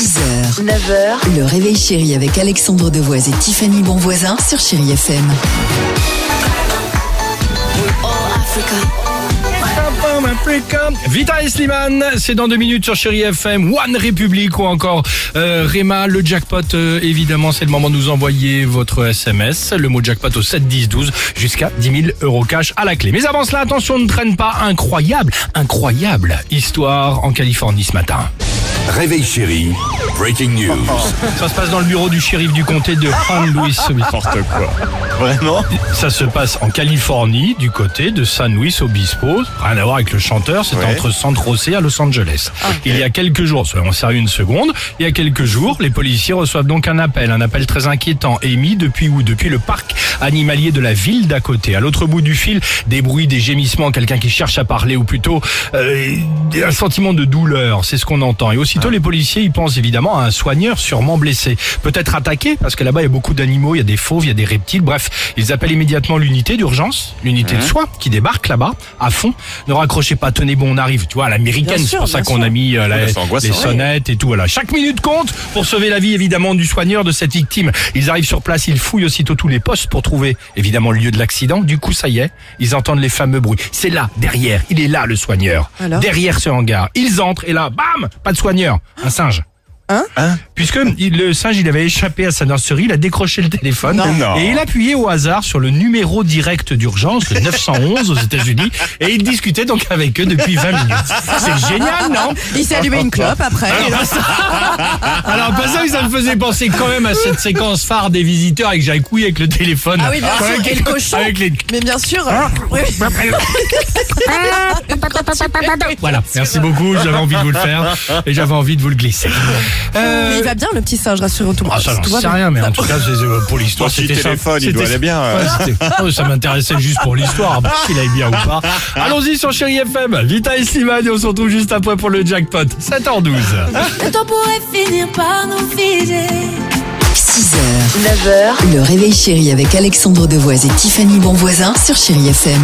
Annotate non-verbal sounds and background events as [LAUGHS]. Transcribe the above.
6h, 9h, le réveil chéri avec Alexandre Devoise et Tiffany Bonvoisin sur Chéri FM. Vita et Slimane, c'est dans deux minutes sur Chéri FM, One République ou encore euh, Réma, le jackpot, euh, évidemment, c'est le moment de nous envoyer votre SMS, le mot jackpot au 7 10 12 jusqu'à 10 000 euros cash à la clé. Mais avant cela, attention, ne traîne pas, incroyable, incroyable histoire en Californie ce matin. Réveil chéri, breaking news. Ça se passe dans le bureau du shérif du comté de San Luis Obispo. Vraiment Ça se passe en Californie, du côté de San Luis Obispo. Rien à voir avec le chanteur, c'est Ouais. entre San José à Los Angeles. Il y a quelques jours, soyons sérieux une seconde, il y a quelques jours, les policiers reçoivent donc un appel, un appel très inquiétant, émis depuis où? Depuis le parc animalier de la ville d'à côté. À l'autre bout du fil, des bruits, des gémissements, quelqu'un qui cherche à parler, ou plutôt euh, un sentiment de douleur, c'est ce qu'on entend. Et aussitôt, les policiers, ils pensent évidemment à un soigneur sûrement blessé, peut-être attaqué, parce que là-bas, il y a beaucoup d'animaux, il y a des fauves, il y a des reptiles, bref, ils appellent immédiatement l'unité d'urgence, l'unité de soins, qui débarque là-bas, à fond. Ne raccrochez pas, tenez bon, on arrive, tu vois, à l'américaine, c'est pour ça qu'on a mis euh, la- les Ouais. sonnettes et tout, voilà. Chaque minute compte pour sauver la vie, évidemment, du soigneur, de cette victime. Ils arrivent sur place, ils fouillent aussitôt tous les postes pour trouver, évidemment, le lieu de l'accident. Du coup, ça y est, ils entendent les fameux bruits. C'est là, derrière, il est là, le soigneur. Alors derrière ce hangar. Ils entrent et là, bam, pas de soigneur. Un singe. Hein Hein Puisque il- le singe, il avait échappé à sa nurserie, il a décroché le téléphone Non. Non. et il appuyait au hasard sur le numéro direct d'urgence, le 911 aux États-Unis, et il discutait donc avec eux depuis 20 minutes. C'est génial, non? Il s'est allumé une clope après. alors, pas ça. Alors, pas ça, mais ça me faisait penser quand même à cette séquence phare des visiteurs avec Jacques Couille avec le téléphone. Ah oui, bien sûr, Avec- et le cochon. Avec les... Mais bien sûr. oui. [LAUGHS] Voilà, merci beaucoup, j'avais envie de vous le faire et j'avais envie de vous le glisser. Euh, Mais il va bien le petit singe, rassure tout. Ah, ça, j'en sais rien, mais en tout cas, c'est, euh, pour l'histoire, c'était ça. téléphone, il C'était doit aller bien, euh. [LAUGHS] Ça m'intéressait juste pour l'histoire, s'il aille bien ou pas. [LAUGHS] Allons-y sur Chéri FM, Vita et Slimane, et on se retrouve juste après pour le jackpot. 7h12. Le temps pourrait finir par nous figer. 6h, 9h, le réveil chéri avec Alexandre Devoise et Tiffany Bonvoisin sur Chéri FM.